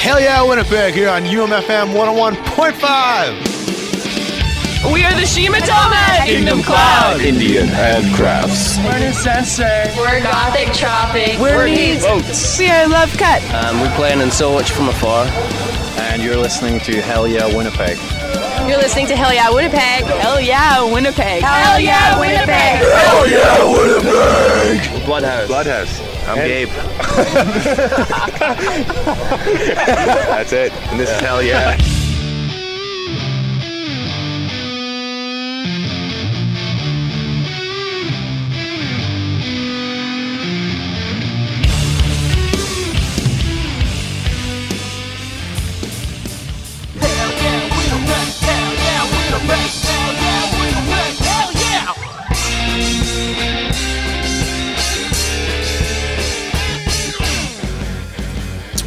Hell Yeah Winnipeg here on UMFM 101.5. We are the Shimatama Kingdom Cloud. Indian handcrafts. We're new Sensei. We're Gothic Tropic. We're Needs. Boats. We are Love Cut. Um, we're playing in so much from afar. And you're listening to Hell Yeah Winnipeg. You're listening to Hell Yeah Winnipeg. Hell yeah, Winnipeg. Hell Yeah Winnipeg. Hell yeah, Winnipeg! Bloodhouse. Bloodhouse. I'm Gabe. That's it. And this is Hell Yeah.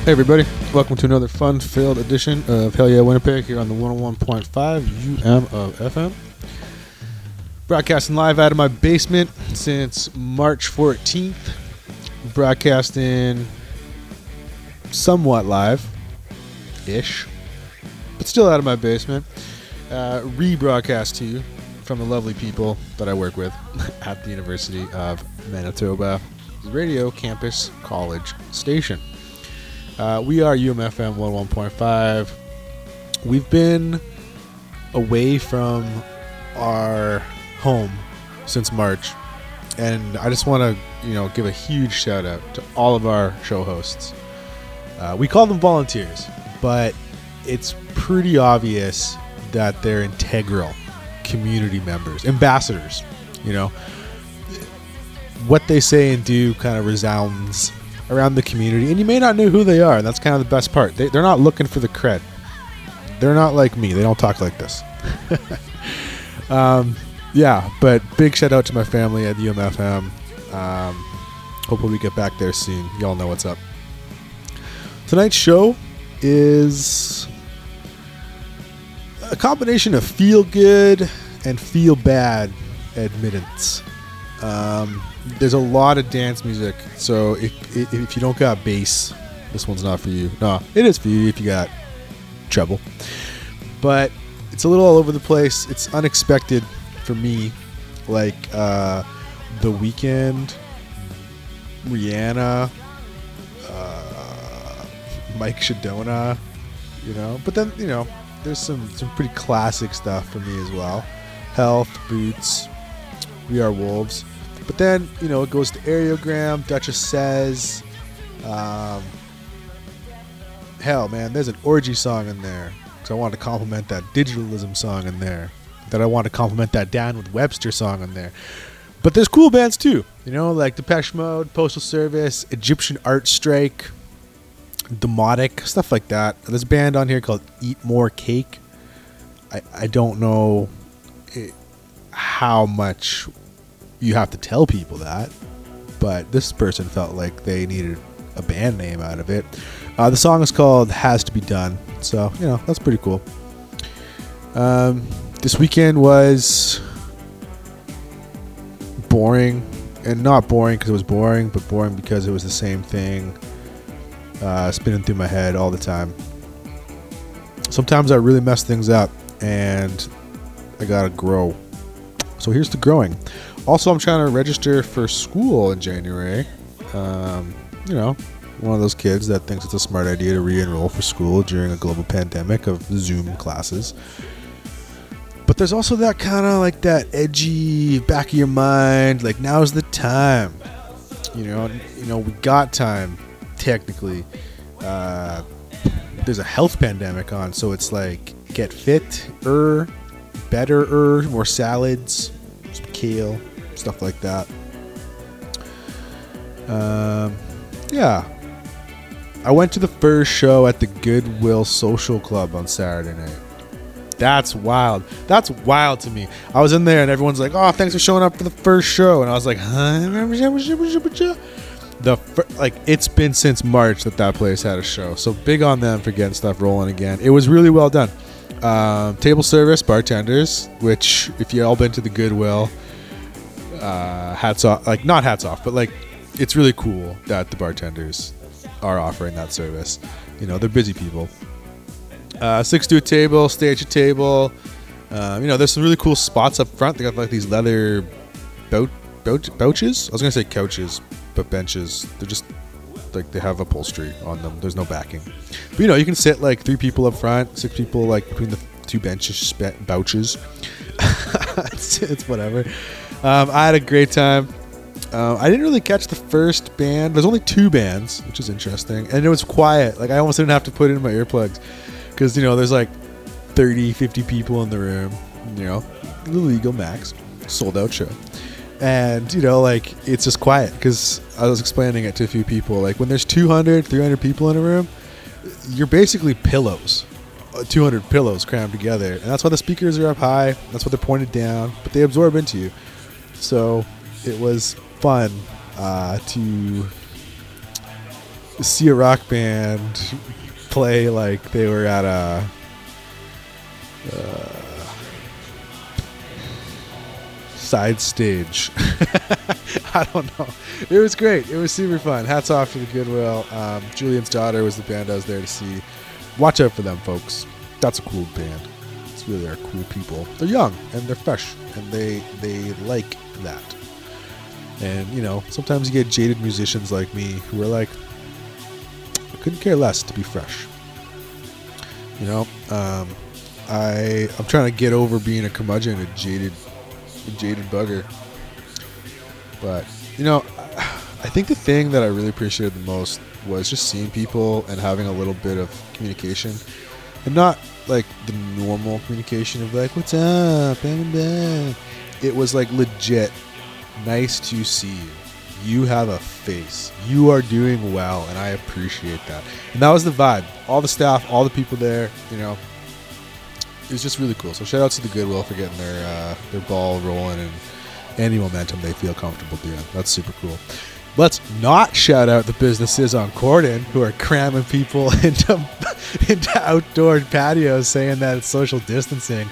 Hey everybody, welcome to another fun-filled edition of Hell Yeah Winnipeg here on the 101.5 UM of FM. Broadcasting live out of my basement since March 14th. Broadcasting somewhat live ish, but still out of my basement. Uh, rebroadcast to you from the lovely people that I work with at the University of Manitoba Radio Campus College Station. Uh, we are UMFM 101.5. We've been away from our home since March, and I just want to, you know, give a huge shout out to all of our show hosts. Uh, we call them volunteers, but it's pretty obvious that they're integral community members, ambassadors. You know, what they say and do kind of resounds around the community, and you may not know who they are. And that's kind of the best part. They, they're not looking for the cred. They're not like me. They don't talk like this. um, yeah, but big shout out to my family at UMFM. Um, hopefully we get back there soon. Y'all know what's up. Tonight's show is a combination of feel good and feel bad admittance. Um, there's a lot of dance music, so if, if you don't got bass, this one's not for you. No, it is for you if you got treble. But it's a little all over the place. It's unexpected for me, like uh, the Weeknd, Rihanna, uh, Mike Shinoda, you know. But then you know, there's some some pretty classic stuff for me as well. Health, Boots, We Are Wolves. But then, you know, it goes to Areogram, Duchess Says. Um, hell, man, there's an orgy song in there. Because I want to compliment that digitalism song in there. That I want to compliment that Dan with Webster song in there. But there's cool bands too, you know, like Depeche Mode, Postal Service, Egyptian Art Strike, Demotic, stuff like that. There's a band on here called Eat More Cake. I, I don't know it, how much you have to tell people that, but this person felt like they needed a band name out of it. Uh, the song is called "Has to Be Done," so you know that's pretty cool. Um, this weekend was boring, and not boring because it was boring, but boring because it was the same thing uh, spinning through my head all the time. Sometimes I really mess things up, and I gotta grow. So here's the growing. Also, I'm trying to register for school in January. Um, you know, one of those kids that thinks it's a smart idea to re-enroll for school during a global pandemic of Zoom classes. But there's also that kind of like that edgy back of your mind, like now's the time. You know, you know, we got time technically. Uh, there's a health pandemic on, so it's like get fit er, better er, more salads, kale, stuff like that. Um, yeah. I went to the first show at the Goodwill Social Club on Saturday night. That's wild. That's wild to me. I was in there and everyone's like, "Oh, thanks for showing up for the first show," and I was like, "Huh?" The fir- like it's been since March that that place had a show, so big on them for getting stuff rolling again. It was really well done. Um, table service, bartenders, which if you all been to the Goodwill, uh, hats off. Like not hats off, but like it's really cool that the bartenders are offering that service. you know they're busy people. Uh, six to a table, at your table. Um, you know, there's some really cool spots up front. They got like these leather bout, bout, couches. I was gonna say couches, but benches. They're just like they have upholstery on them. There's no backing. But you know, you can sit like three people up front, six people like between the two benches, bouches. it's, it's whatever. Um, I had a great time. Uh, I didn't really catch the first band. There's only two bands, which is interesting, and it was quiet. Like I almost didn't have to put in my earplugs because you know there's like 30, 50 people in the room. You know, the legal max, sold out show, and you know like it's just quiet because I was explaining it to a few people. Like when there's 200, 300 people in a room, you're basically pillows. uh, 200 pillows crammed together, and that's why the speakers are up high. That's why they're pointed down, but they absorb into you. So it was fun uh, to see a rock band play like they were at a uh, side stage. I don't know. It was great. It was super fun. Hats off to the Goodwill. Um, Julian's daughter was the band I was there to see. Watch out for them, folks. That's a cool band. It's really are cool people. They're young and they're fresh, and they they like that. And you know, sometimes you get jaded musicians like me who are like, I couldn't care less to be fresh. You know, um, I I'm trying to get over being a curmudgeon, a jaded, a jaded bugger. But you know, I think the thing that I really appreciated the most was just seeing people and having a little bit of communication, and not like the normal communication of like "What's up?" blah, blah. It was like legit. Nice to see you. You have a face. You are doing well, and I appreciate that. And that was the vibe. All the staff, all the people there. You know, it was just really cool. So shout out to the Goodwill for getting their uh, their ball rolling and any momentum they feel comfortable doing. That's super cool. Let's not shout out the businesses on Corydon who are cramming people into into outdoor patios, saying that it's social distancing.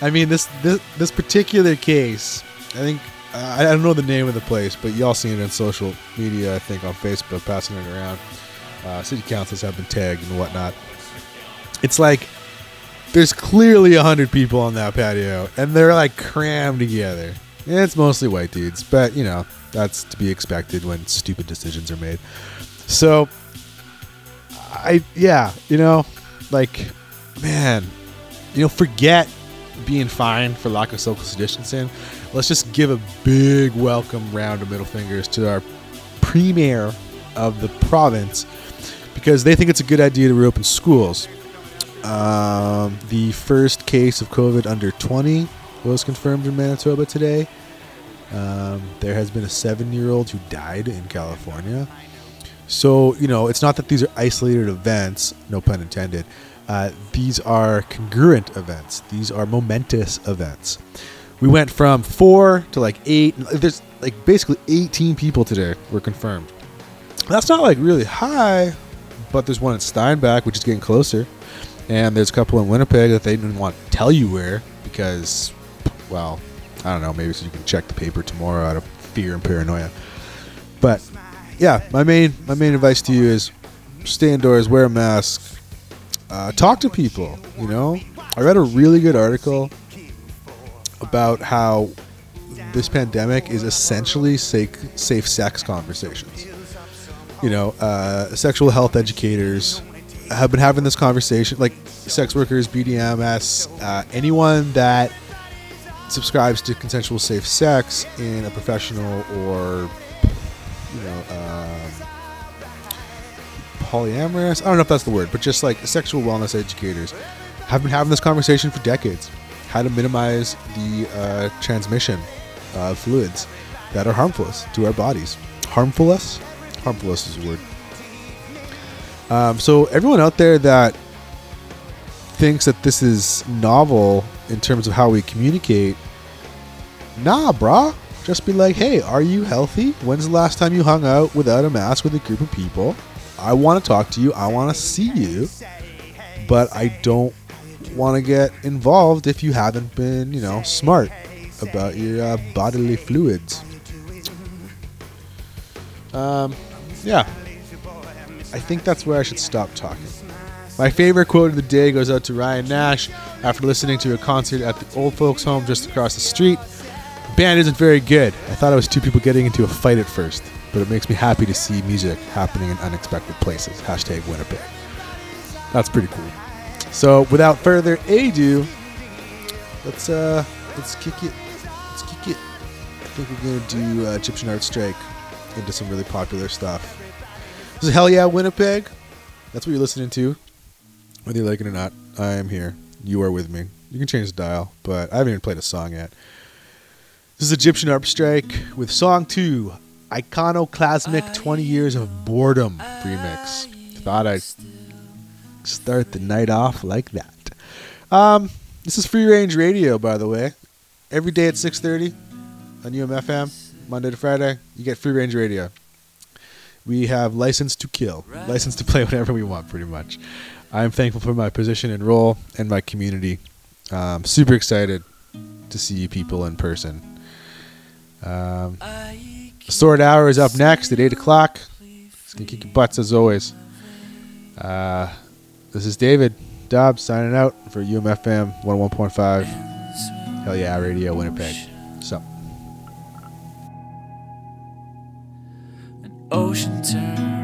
I mean, this this this particular case, I think I don't know the name of the place, but y'all seen it on social media. I think on Facebook, passing it around. Uh, city councils have been tagged and whatnot. It's like there's clearly a hundred people on that patio, and they're like crammed together. It's mostly white dudes, but you know that's to be expected when stupid decisions are made. So, I yeah, you know, like man, you know, forget being fined for lack of social distancing. Let's just give a big welcome round of middle fingers to our premier of the province because they think it's a good idea to reopen schools. Um, the first case of COVID under 20 was confirmed in Manitoba today. Um, there has been a seven year old who died in California. So, you know, it's not that these are isolated events, no pun intended. Uh, these are congruent events, these are momentous events. We went from four to like eight. There's like basically 18 people today were confirmed. That's not like really high, but there's one in Steinbach, which is getting closer. And there's a couple in Winnipeg that they didn't want to tell you where because, well, I don't know, maybe so you can check the paper tomorrow out of fear and paranoia. But yeah, my main my main advice to you is stay indoors, wear a mask, uh, talk to people. You know, I read a really good article about how this pandemic is essentially safe safe sex conversations. You know, uh, sexual health educators have been having this conversation, like sex workers, BDMS, uh, anyone that subscribes to consensual safe sex in a professional or you know um, polyamorous. I don't know if that's the word, but just like sexual wellness educators have been having this conversation for decades. How to minimize the uh, transmission of fluids that are harmful to our bodies. Harmful us? Harmful us is the word. Um, so everyone out there that thinks that this is novel in terms of how we communicate, nah, brah. Just be like, hey, are you healthy? When's the last time you hung out without a mask with a group of people? I want to talk to you. I want to see you, but I don't want to get involved if you haven't been, you know, smart about your uh, bodily fluids. Um, yeah. I think that's where I should stop talking. My favorite quote of the day goes out to Ryan Nash after listening to a concert at the old folks' home just across the street. The band isn't very good. I thought it was two people getting into a fight at first, but it makes me happy to see music happening in unexpected places. Hashtag Winnipeg. That's pretty cool. So without further ado, let's uh let's kick it. Let's kick it. I think we're gonna do uh, Egyptian Art Strike into some really popular stuff. This is Hell Yeah Winnipeg. That's what you're listening to. Whether you like it or not, I am here. You are with me. You can change the dial, but I haven't even played a song yet. This is Egyptian Art Strike with song two, Iconoclasmic 20 Years of Boredom remix. Thought I'd start the night off like that. Um, this is Free Range Radio, by the way. Every day at 6.30 on UMFM, Monday to Friday, you get Free Range Radio. We have license to kill, license to play whatever we want, pretty much. I'm thankful for my position and role and my community. Um, super excited to see you people in person. Um, Sword Hour is up next at 8 o'clock. It's going to kick your butts as always. Uh, this is David Dobbs signing out for UMFM 101.5. Hell yeah, Radio Winnipeg. So. An ocean turning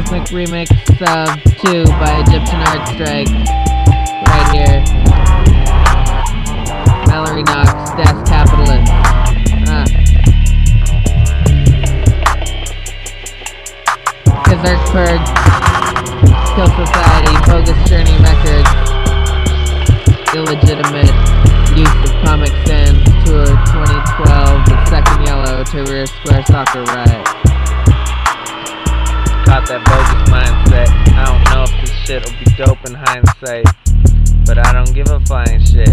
Iconoclasmic Remix uh, 2 by Egyptian Art Strike. Right here. Mallory Knox, Das Capitalist. Uh. Kazerksburg, Kill Society, Bogus Journey Records. Illegitimate use of Comic Sans Tour 2012, the second yellow to Rear Square Soccer Riot. Got that bogus mindset. I don't know if this shit'll be dope in hindsight. But I don't give a flying shit.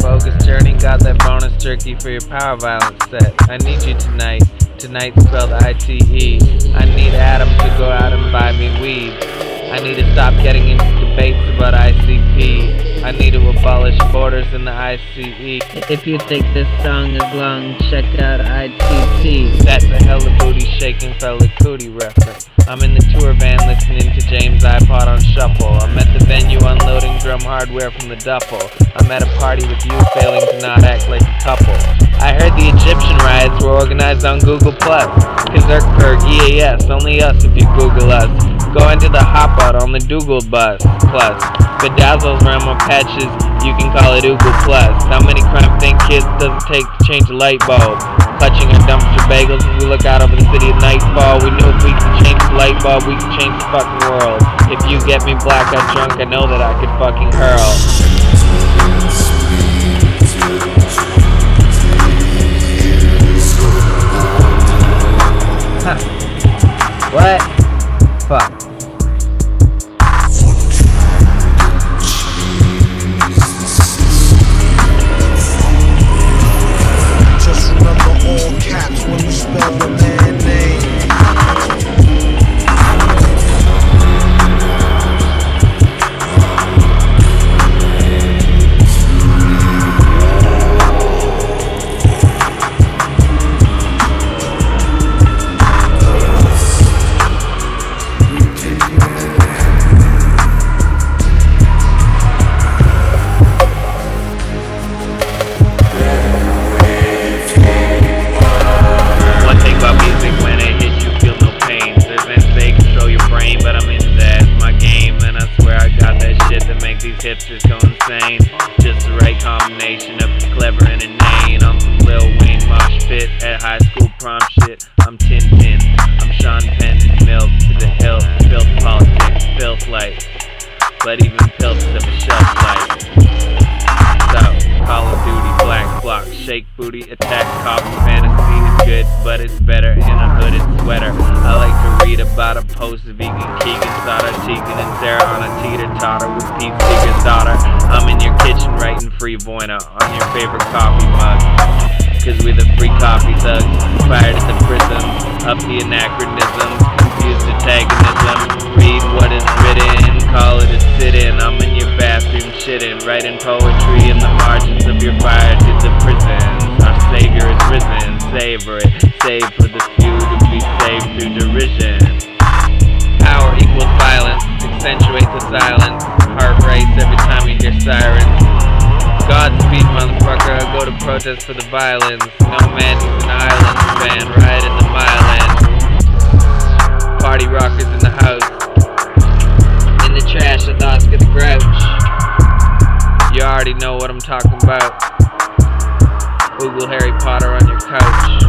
Bogus Journey got that bonus jerky for your power violence set. I need you tonight. Tonight spelled I-T-E. I need Adam to go out and buy me weed. I need to stop getting into debates about ICP. I need to abolish borders in the ICE. If you think this song is long, check out ITT. That's a hella booty shaking fella cootie reference. I'm in the tour van listening to James iPod on shuffle. I'm at the venue unloading drum hardware from the duffel. I'm at a party with you failing to not act like a couple. I heard the Egyptian riots were organized on Google Plus. Kazerkberg EAS, only us if you Google us. Go into the hop out on the Dougal bus. Plus, bedazzles my patches, you can call it Oogle Plus. How many crime think kids does it take to change a light bulb? Clutching our dumpster bagels as we look out over the city at nightfall. We knew if we could change the light bulb, we could change the fucking world. If you get me blackout drunk, I know that I could fucking hurl. What? Fuck. Spell the man these hipsters go insane. Just the right combination of clever and inane. I'm some Lil Wayne mosh pit at high school prom shit. I'm Tin Tin. I'm Sean Penn milk to the hilt. Filth politics, filth light. But even pills have a shelf life. So, Call of Duty, Black Bloc, Shake Booty, Attack Coffee, Fantasy is good, but it's better in a hooded sweater. About a post-vegan Keegan Sauter, Tegan and Sara on a teeter-totter with Pete Seeger's daughter. I'm in your kitchen writing free Voina on your favorite coffee mug. Cause we're the free coffee thugs, fired at the prism, up the anachronism, confused antagonism, read what is written, call it a sit-in, I'm in your bathroom shitting, writing poetry in the margins of your fire to the prisons. Our savior is risen, savor it, save for the few to be saved through derision. Equals violence, accentuate the silence, heart race every time you hear sirens. Godspeed, motherfucker. I go to protest for the violence. No man needs an island. Van right in the mile end. Party rockers in the house. In the trash the Oscar the Grouch. You already know what I'm talking about. Google Harry Potter on your couch.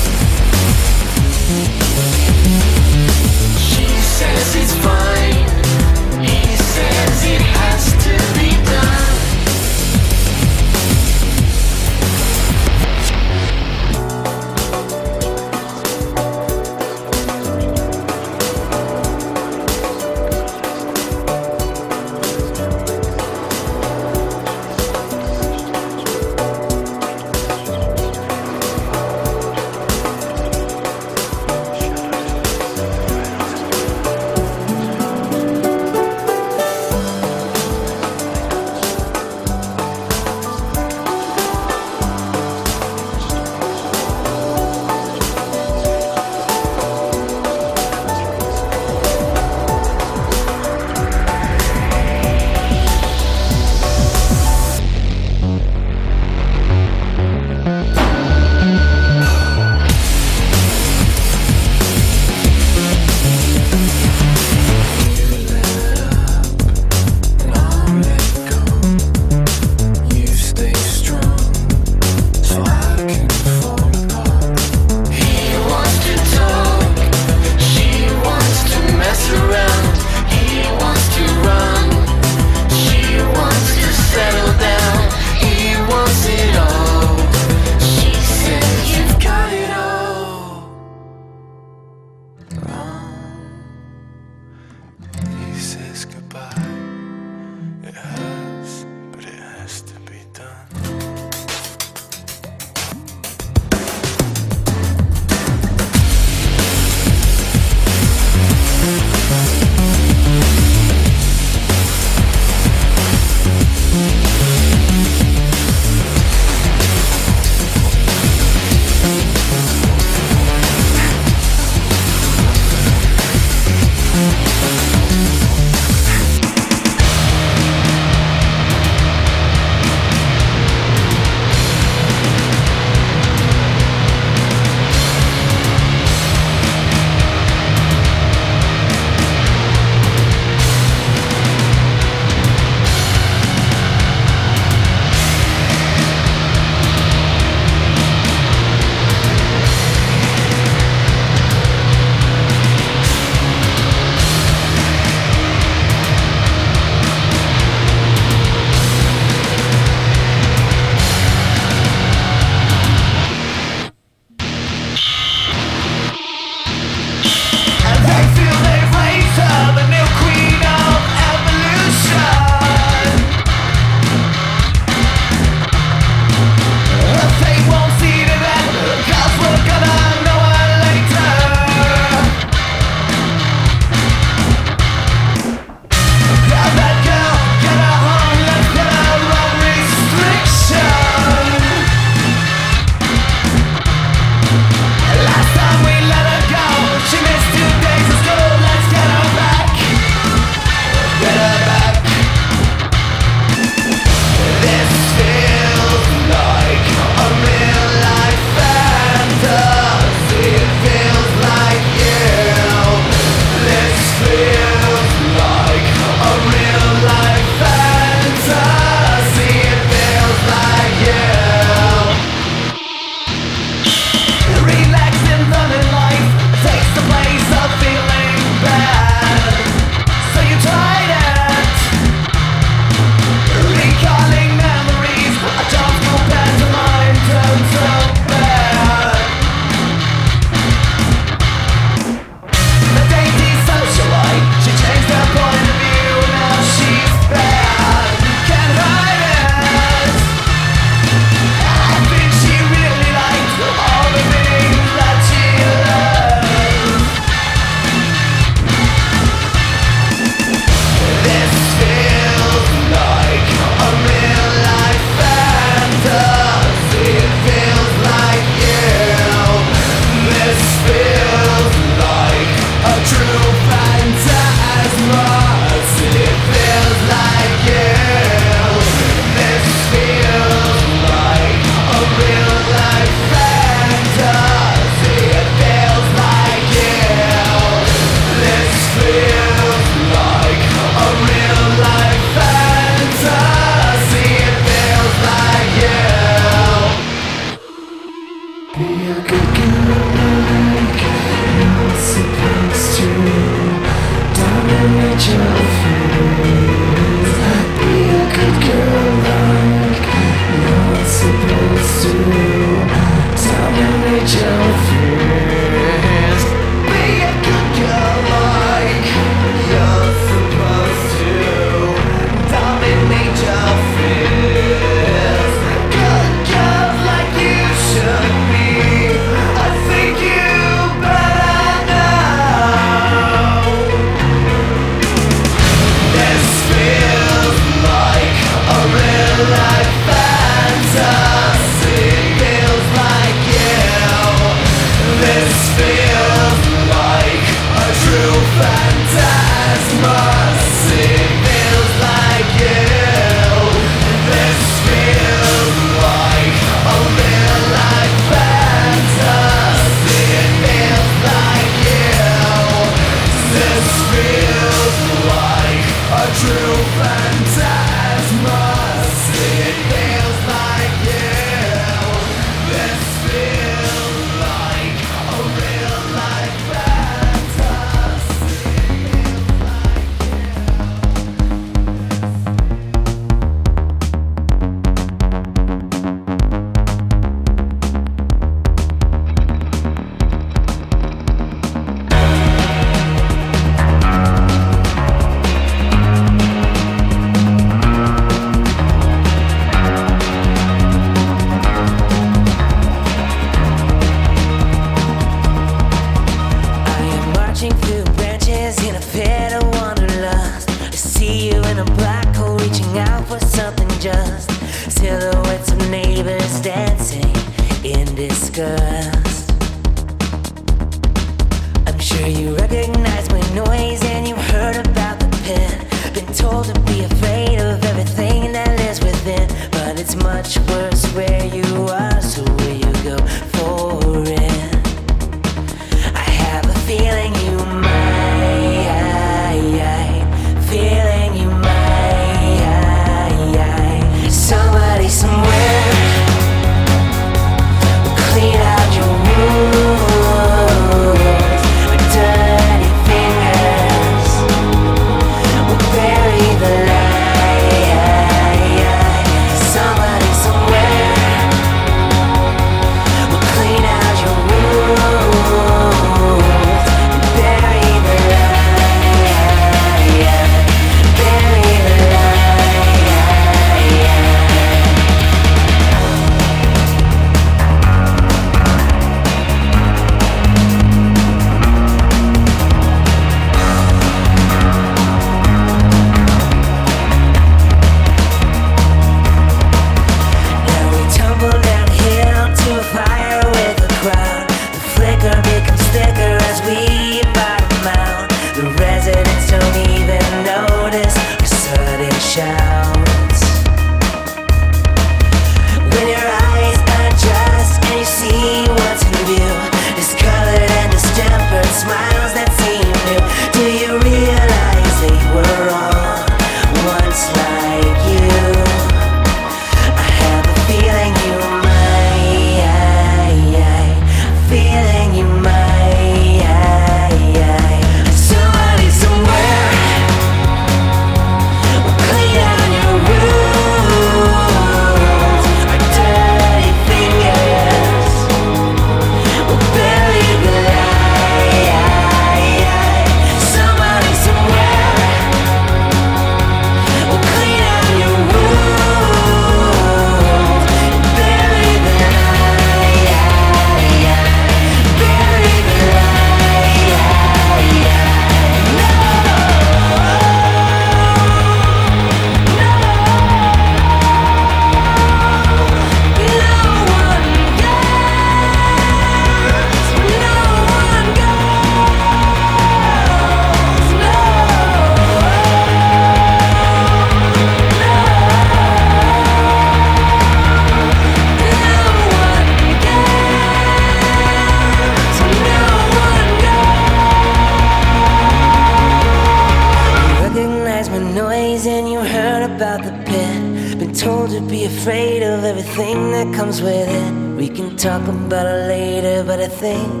Talk about later, but I think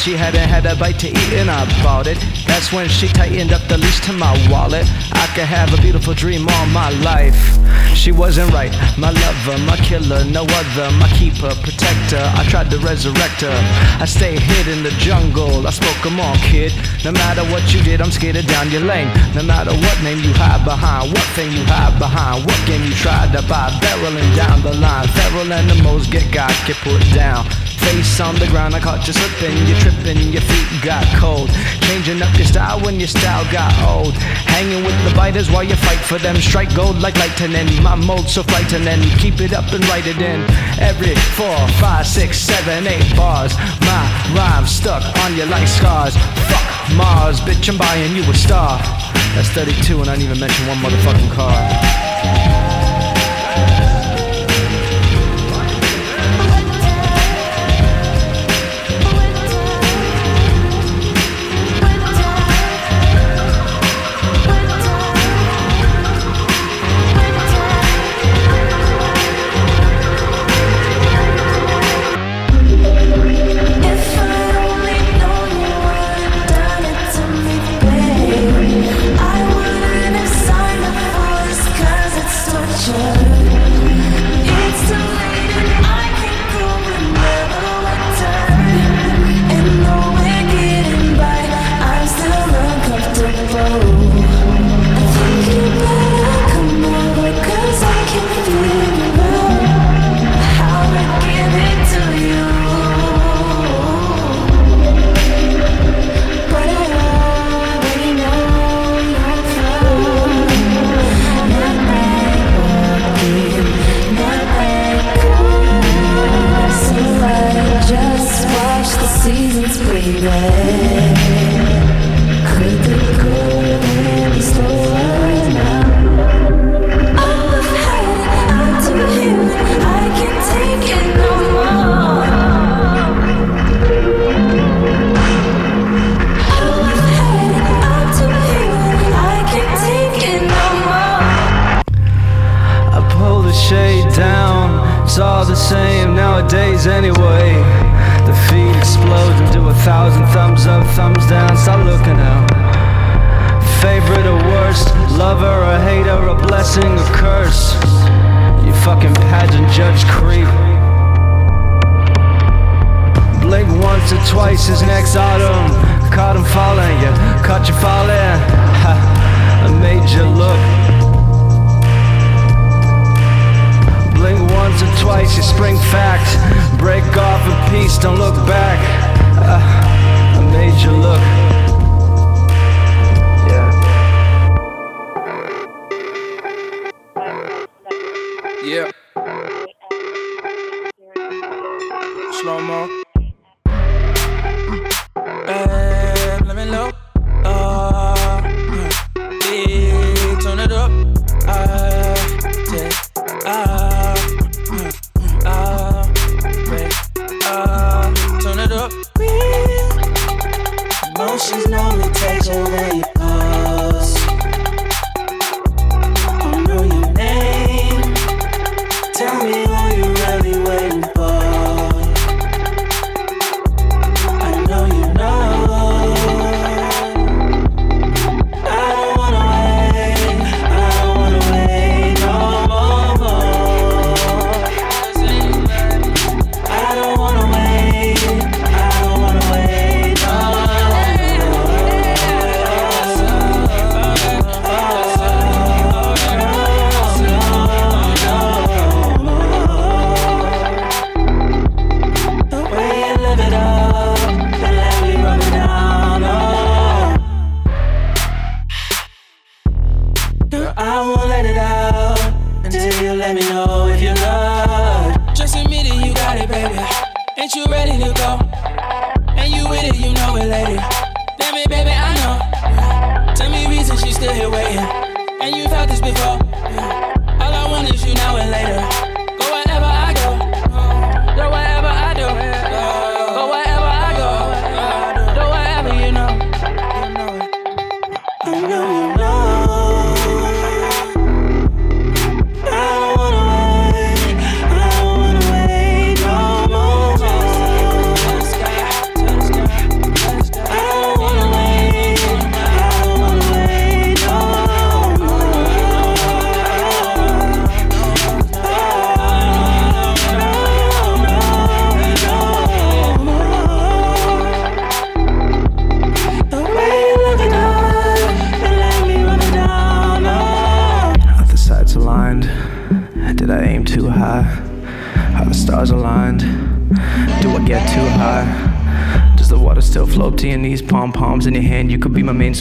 she hadn't had a bite to eat and I bought it. That's when she tightened up the leash to my wallet. I could have a beautiful dream all my life. She wasn't right, my lover, my killer, no other, my keeper, protector. I tried to resurrect her. I stay hid in the jungle. I spoke 'em all, kid. No matter what you did, I'm scared of down your lane. No matter what name you hide behind, what thing you hide behind, what game you tried to buy, barreling down the line. Feral animals get got, get put down. Face on the ground, I caught you slipping, you tripping, your feet got cold. Changing up your style when your style got old. Hanging with the biters while you fight for them. Strike gold like lightning, my mold so frightening. Keep it up and write it in. Every four, five, six, seven, eight bars. My rhyme stuck on you like scars. Fuck Mars, bitch, I'm buying you a star. That's 32 and I didn't even mention one motherfucking car.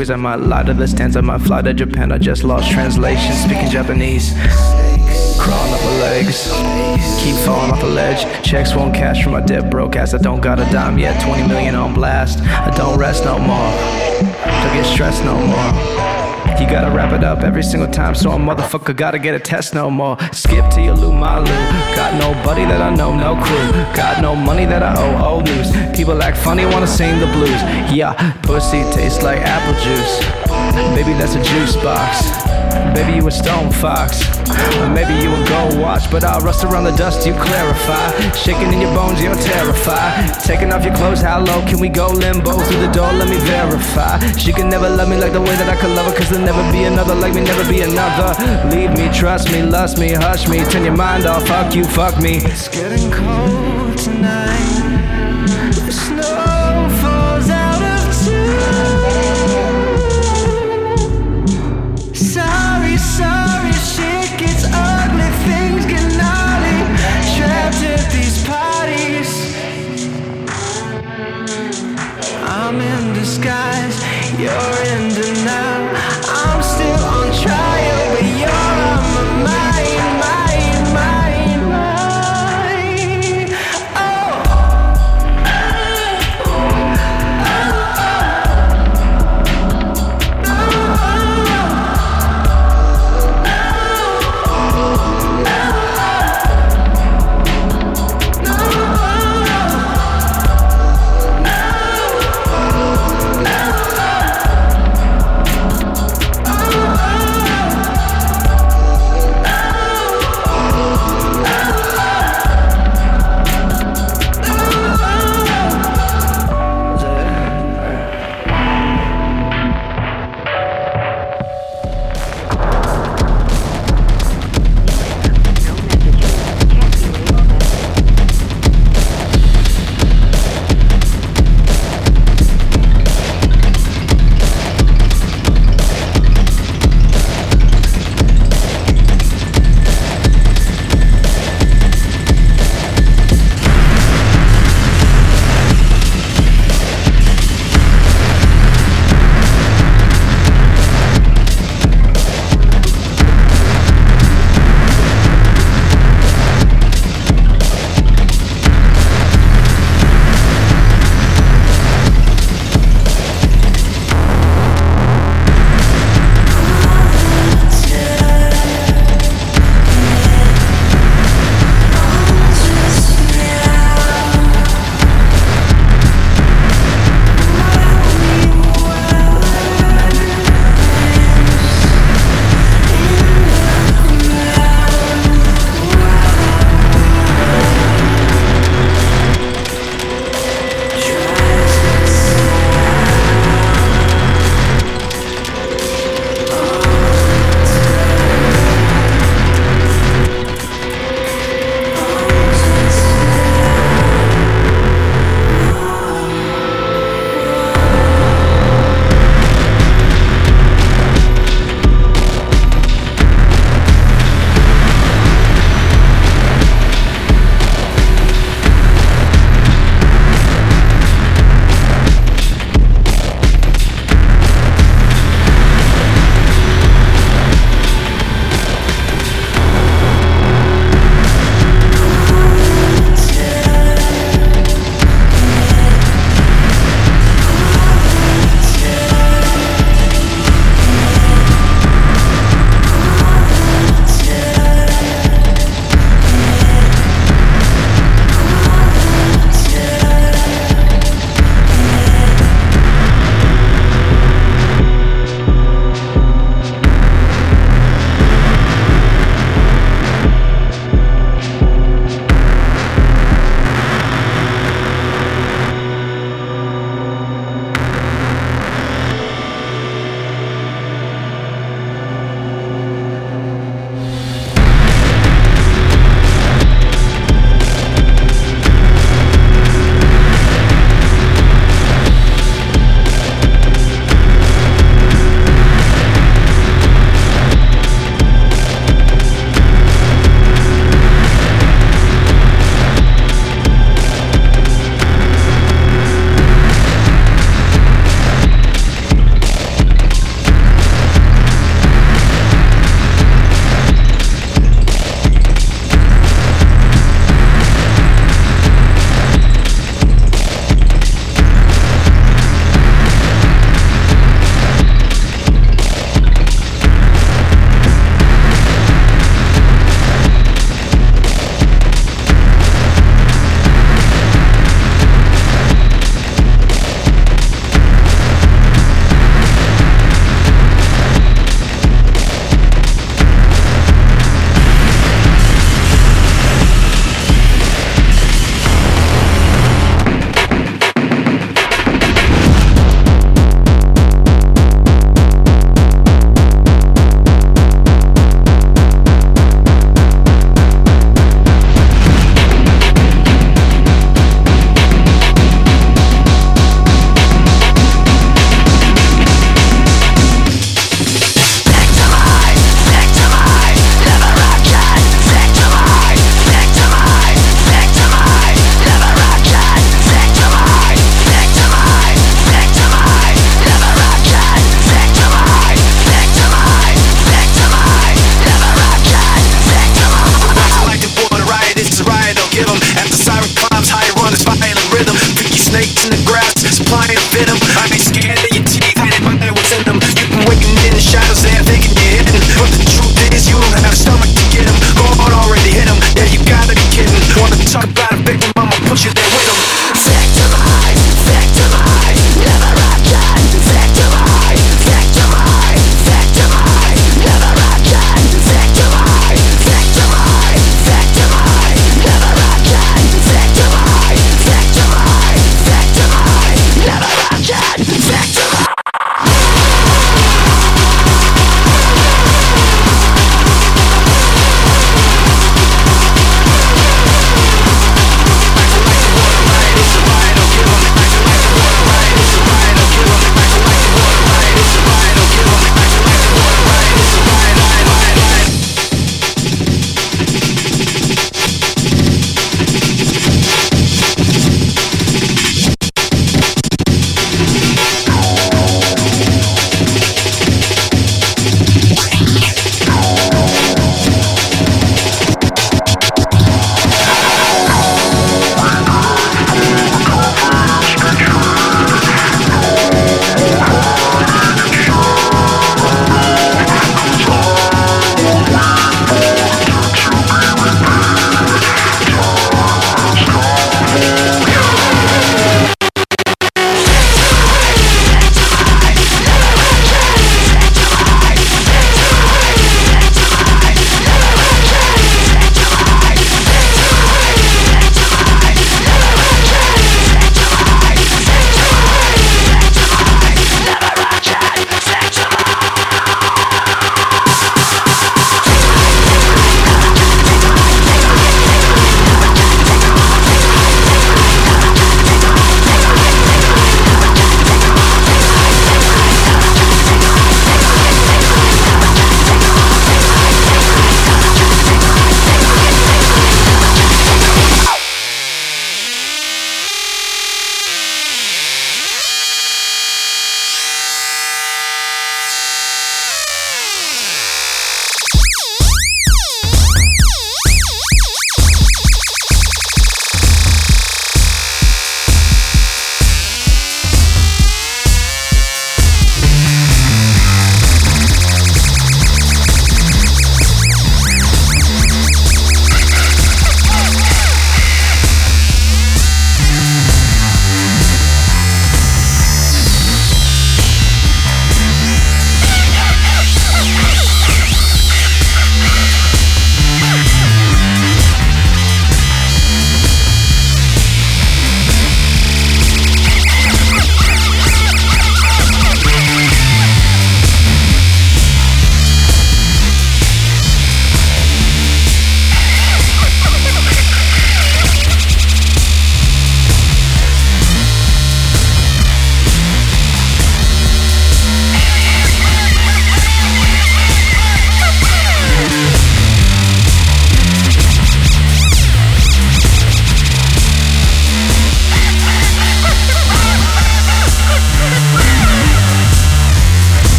My squeeze. I might lie to the stands. I might fly to Japan. I just lost translation. Speaking Japanese. Crawling up my legs. Keep falling off the ledge. Checks won't cash from my debt broke ass. I don't got a dime yet. 20 million on blast. I don't rest no more. Don't get stressed no more. You gotta wrap it up every single time, so a motherfucker gotta get a test no more. Skip to your Lou Malu. Got nobody that I know, no crew. Got no money that I owe, old news. People act funny, wanna sing the blues. Yeah, pussy tastes like apple juice. Baby, that's a juice box. Baby, you a stone fox. Or maybe you a gold watch, but I'll rust around the dust, you clarify. Shaking in your bones, you're terrified. Taking off your clothes, how low can we go limbo? Through the door, let me verify. She can never love me like the way that I could love her, cause there'll never be another like me, never be another. Leave me, trust me, lust me, hush me, turn your mind off, fuck you, fuck me. It's getting cold tonight.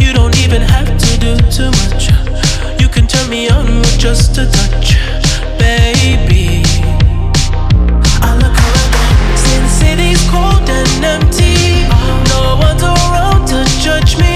You don't even have to do too much. You can turn me on with just a touch, baby. I look city's cold and empty. No one's around to judge me.